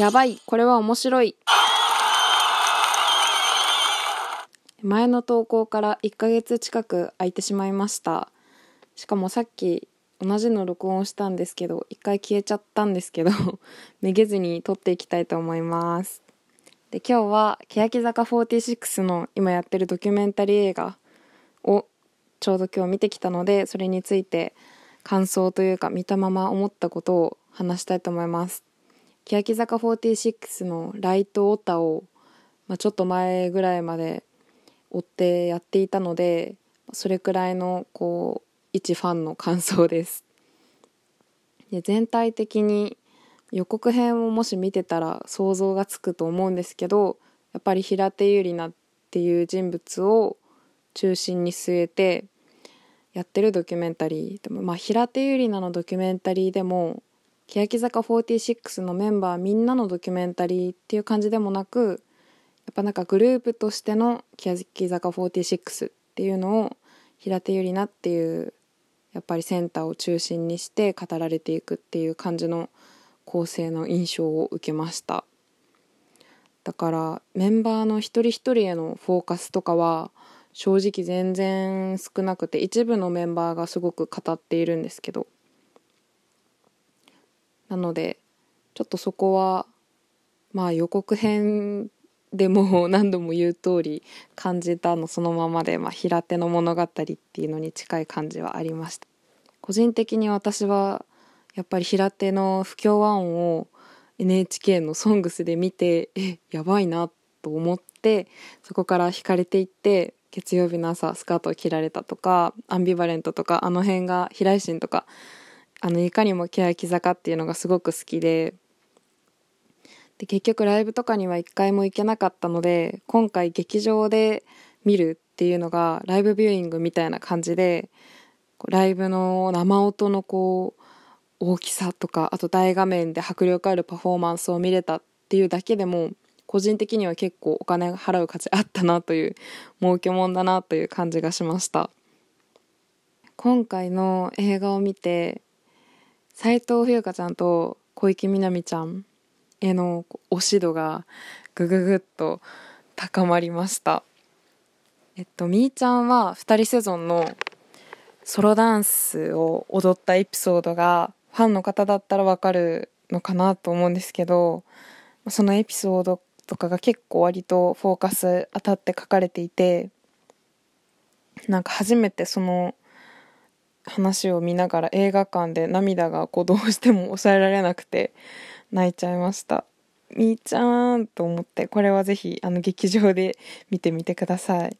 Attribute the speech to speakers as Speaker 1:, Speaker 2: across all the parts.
Speaker 1: やばい、これは面白い。前の投稿から1ヶ月近く空いてしまいました。しかもさっき同じの録音したんですけど、一回消えちゃったんですけど、めげずに撮っていきたいと思います。で、今日は欅坂46の今やってるドキュメンタリー映画をちょうど今日見てきたので、それについて感想というか見たまま思ったことを話したいと思います。欅坂46のライトオタを、まあ、ちょっと前ぐらいまで追ってやっていたのでそれくらいのこう一ファンの感想です。で全体的に予告編をもし見てたら想像がつくと思うんですけどやっぱり平手友梨奈っていう人物を中心に据えてやってるドキュメンタリーでもまあ平手友梨奈のドキュメンタリーでも欅坂46のメンバーみんなのドキュメンタリーっていう感じでもなくやっぱなんかグループとしての欅坂46っていうのを平手友梨奈っていうやっぱりセンターを中心にして語られていくっていう感じの構成の印象を受けました。だからメンバーの一人一人へのフォーカスとかは正直全然少なくて一部のメンバーがすごく語っているんですけどなのでちょっとそこはまあ予告編でも 何度も言う通り感じたのそのままで、まあ、平手の物語っていうのに近い感じはありました。個人的に私はやっぱり平手の不協和音を NHK の「ソングスで見てえやばいなと思ってそこから惹かれていって月曜日の朝スカートを着られたとかアンビバレントとかあの辺が平井心とかあのいかにも欅坂っていうのがすごく好きでで結局ライブとかには一回も行けなかったので今回劇場で見るっていうのがライブビューイングみたいな感じでライブの生音のこう大きさとかあと大画面で迫力あるパフォーマンスを見れたっていうだけでも個人的には結構お金払う価値あったなという儲けもんだなという感じがしました。今回の映画を見て斉藤冬香ちゃんと小池みなみちゃんへの推し度がぐぐぐっと高まりました。えっとみーちゃんは2人セゾンのソロダンスを踊ったエピソードがファンの方だったらわかるのかなと思うんですけどそのエピソードとかが結構割とフォーカス当たって書かれていてなんか初めてその話を見ながら映画館で涙がこうどうしても抑えられなくて泣いちゃいました。みーちゃんと思ってこれはぜひあの劇場で見てみてください。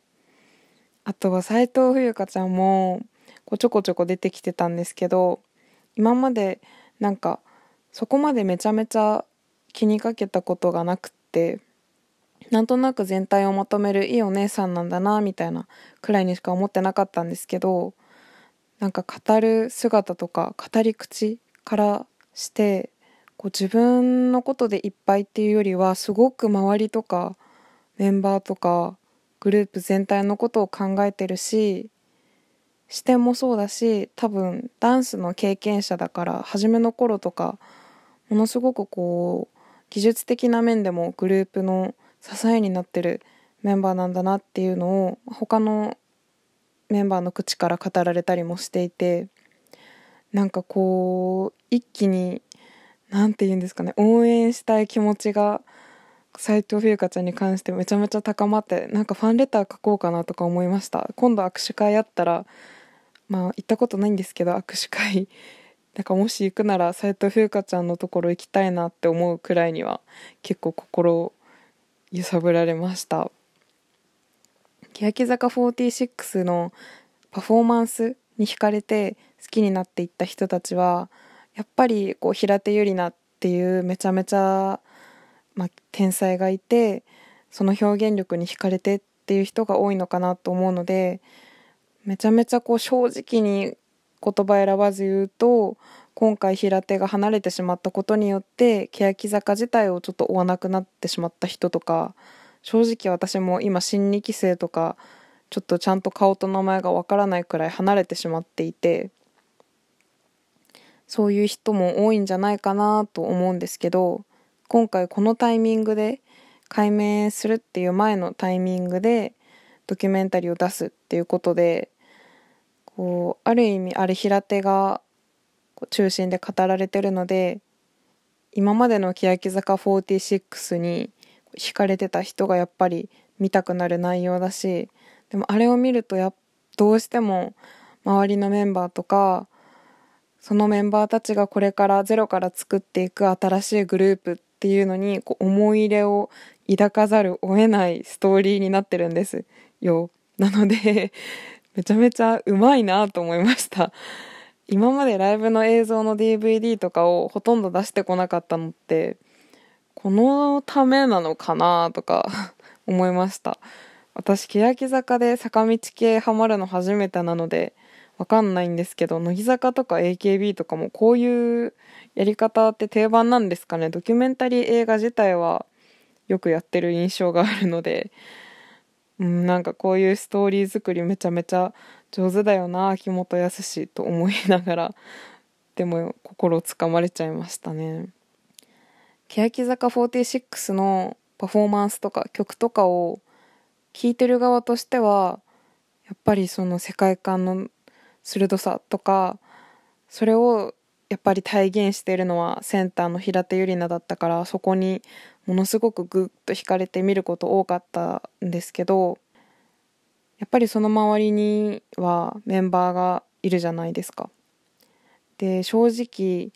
Speaker 1: あとは斉藤冬香ちゃんもこうちょこちょこ出てきてたんですけど今までなんかそこまでめちゃめちゃ気にかけたことがなくってなんとなく全体をまとめるいいお姉さんなんだなみたいなくらいにしか思ってなかったんですけどなんか語る姿とか語り口からしてこう自分のことでいっぱいっていうよりはすごく周りとかメンバーとかグループ全体のことを考えてるし視点もそうだし多分ダンスの経験者だから初めの頃とかものすごくこう技術的な面でもグループの支えになってるメンバーなんだなっていうのを他のメンバーの口から語られたりもしていてなんかこう一気に何て言うんですかね応援したい気持ちが斉藤冬香ちゃんに関してめちゃめちゃ高まってなんかファンレター書こうかなとか思いました。今度握手会あったらまあ行ったことないんですけど握手会 なんかもし行くなら斉藤冬香ちゃんのところ行きたいなって思うくらいには結構心揺さぶられました。欅坂46のパフォーマンスに惹かれて好きになっていった人たちはやっぱりこう平手友梨奈っていうめちゃめちゃ、まあ、天才がいてその表現力に惹かれてっていう人が多いのかなと思うのでめちゃめちゃこう正直に言葉選ばず言うと今回平手が離れてしまったことによって欅坂自体をちょっと追わなくなってしまった人とか正直私も今新2期生とかちょっとちゃんと顔と名前がわからないくらい離れてしまっていてそういう人も多いんじゃないかなと思うんですけど今回このタイミングで解明するっていう前のタイミングでドキュメンタリーを出すっていうことでこうある意味あれ平手が中心で語られてるので今までの欅坂46に惹かれてた人がやっぱり見たくなる内容だしでもあれを見るとやどうしても周りのメンバーとかそのメンバーたちがこれからゼロから作っていく新しいグループっていうのにこう思い入れを抱かざるを得ないストーリーになってるんですよ。なので めちゃめちゃうまいなと思いました。今までライブの映像の DVD とかをほとんど出してこなかったのってこのためなのかなとか 思いました。私欅坂で坂道系ハマるの初めてなのでわかんないんですけど乃木坂とか AKB とかもこういうやり方って定番なんですかね。ドキュメンタリー映画自体はよくやってる印象があるのでうん、なんかこういうストーリー作りめちゃめちゃ上手だよな秋元康と思いながらでも心をつかまれちゃいましたね。欅坂46のパフォーマンスとか曲とかを聴いてる側としてはやっぱりその世界観の鋭さとかそれをやっぱり体現しているのはセンターの平手友梨奈だったからそこにものすごくグッと惹かれて見ること多かったんですけどやっぱりその周りにはメンバーがいるじゃないですか。で正直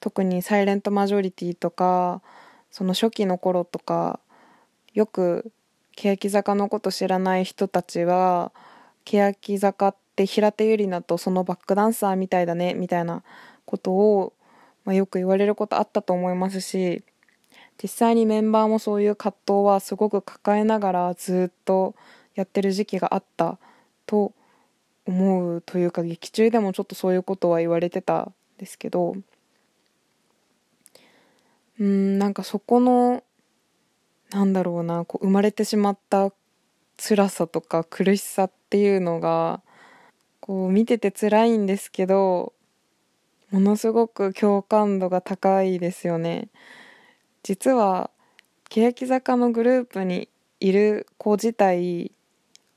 Speaker 1: 特に「サイレントマジョリティ」とかその初期の頃とかよく欅坂のこと知らない人たちは欅坂って平手友梨奈とそのバックダンサーみたいだねみたいなことを、まあ、よく言われることあったと思いますし実際にメンバーもそういう葛藤はすごく抱えながらずっとやってる時期があったと思うというか劇中でもちょっとそういうことは言われてたんですけどうんなんかそこのなんだろうなこう生まれてしまった辛さとか苦しさっていうのがこう見てて辛いんですけどものすごく共感度が高いですよね。実は欅坂のグループにいる子自体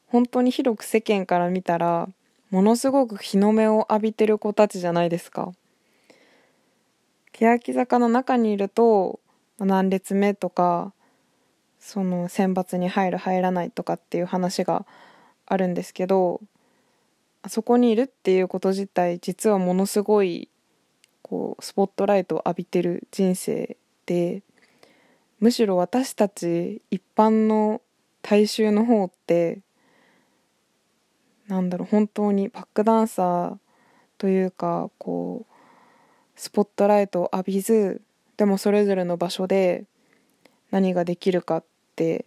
Speaker 1: 本当に広く世間から見たらものすごく日の目を浴びてる子たちじゃないですか欅坂の中にいると何列目とかその選抜に入る入らないとかっていう話があるんですけどあそこにいるっていうこと自体実はものすごいこうスポットライトを浴びてる人生でむしろ私たち一般の大衆の方ってなんだろう本当にバックダンサーというかこうスポットライトを浴びずでもそれぞれの場所で何ができるかって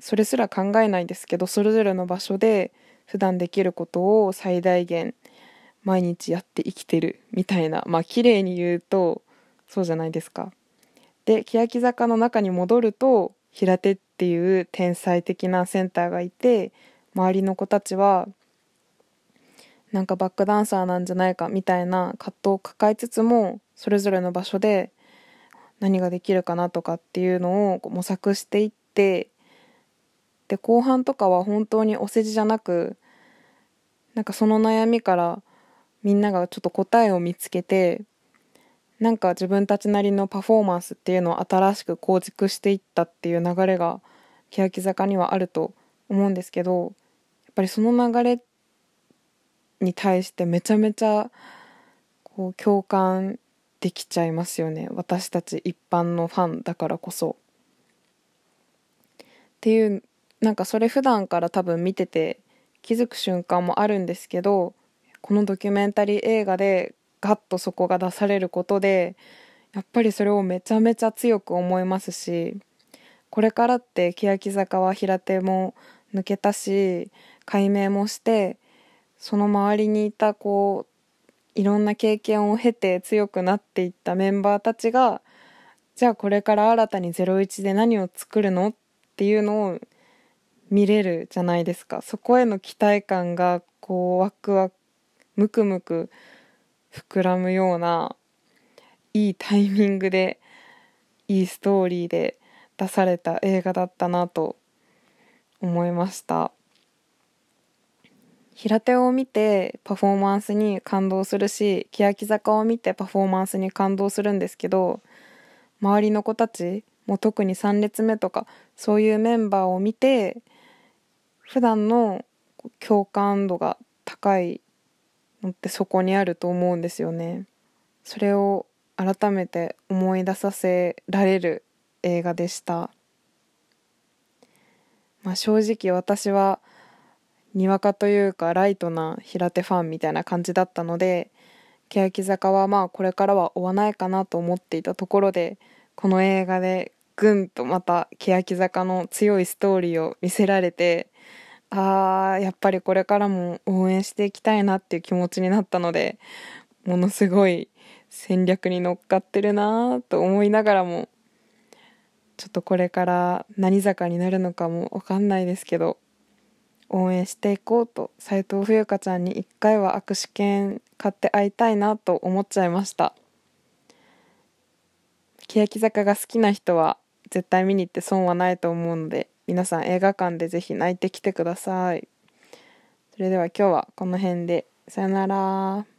Speaker 1: それすら考えないんですけどそれぞれの場所で普段できることを最大限毎日やって生きてるみたいなまあ綺麗に言うとそうじゃないですか。で欅坂の中に戻ると平手っていう天才的なセンターがいて周りの子たちはなんかバックダンサーなんじゃないかみたいな葛藤を抱えつつもそれぞれの場所で何ができるかなとかっていうのを模索していってで後半とかは本当にお世辞じゃなくなんかその悩みからみんながちょっと答えを見つけてなんか自分たちなりのパフォーマンスっていうのを新しく構築していったっていう流れが欅坂にはあると思うんですけどやっぱりその流れってに対してめちゃめちゃこう共感できちゃいますよね私たち一般のファンだからこそ。っていうなんかそれ普段から多分見てて気づく瞬間もあるんですけどこのドキュメンタリー映画でガッとそこが出されることでやっぱりそれをめちゃめちゃ強く思いますしこれからって欅坂は平手も抜けたし解明もしてその周りにいたこういろんな経験を経て強くなっていったメンバーたちがじゃあこれから新たに『ゼロイチ』で何を作るのっていうのを見れるじゃないですか。そこへの期待感がこうワクワクムクムク膨らむようないいタイミングでいいストーリーで出された映画だったなと思いました。平手を見てパフォーマンスに感動するし欅坂を見てパフォーマンスに感動するんですけど周りの子たちも特に3列目とかそういうメンバーを見て普段の共感度が高いのってそこにあると思うんですよね。それを改めて思い出させられる映画でした。まあ、正直私はにわかというかライトな平手ファンみたいな感じだったので欅坂はまあこれからは追わないかなと思っていたところでこの映画でぐんとまた欅坂の強いストーリーを見せられてあーやっぱりこれからも応援していきたいなっていう気持ちになったのでものすごい戦略に乗っかってるなと思いながらもちょっとこれから何坂になるのかもわかんないですけど応援していこうと斉藤冬香ちゃんに一回は握手券買って会いたいなと思っちゃいました。欅坂が好きな人は絶対見に行って損はないと思うので皆さん映画館でぜひ泣いてきてください。それでは今日はこの辺で。さよなら。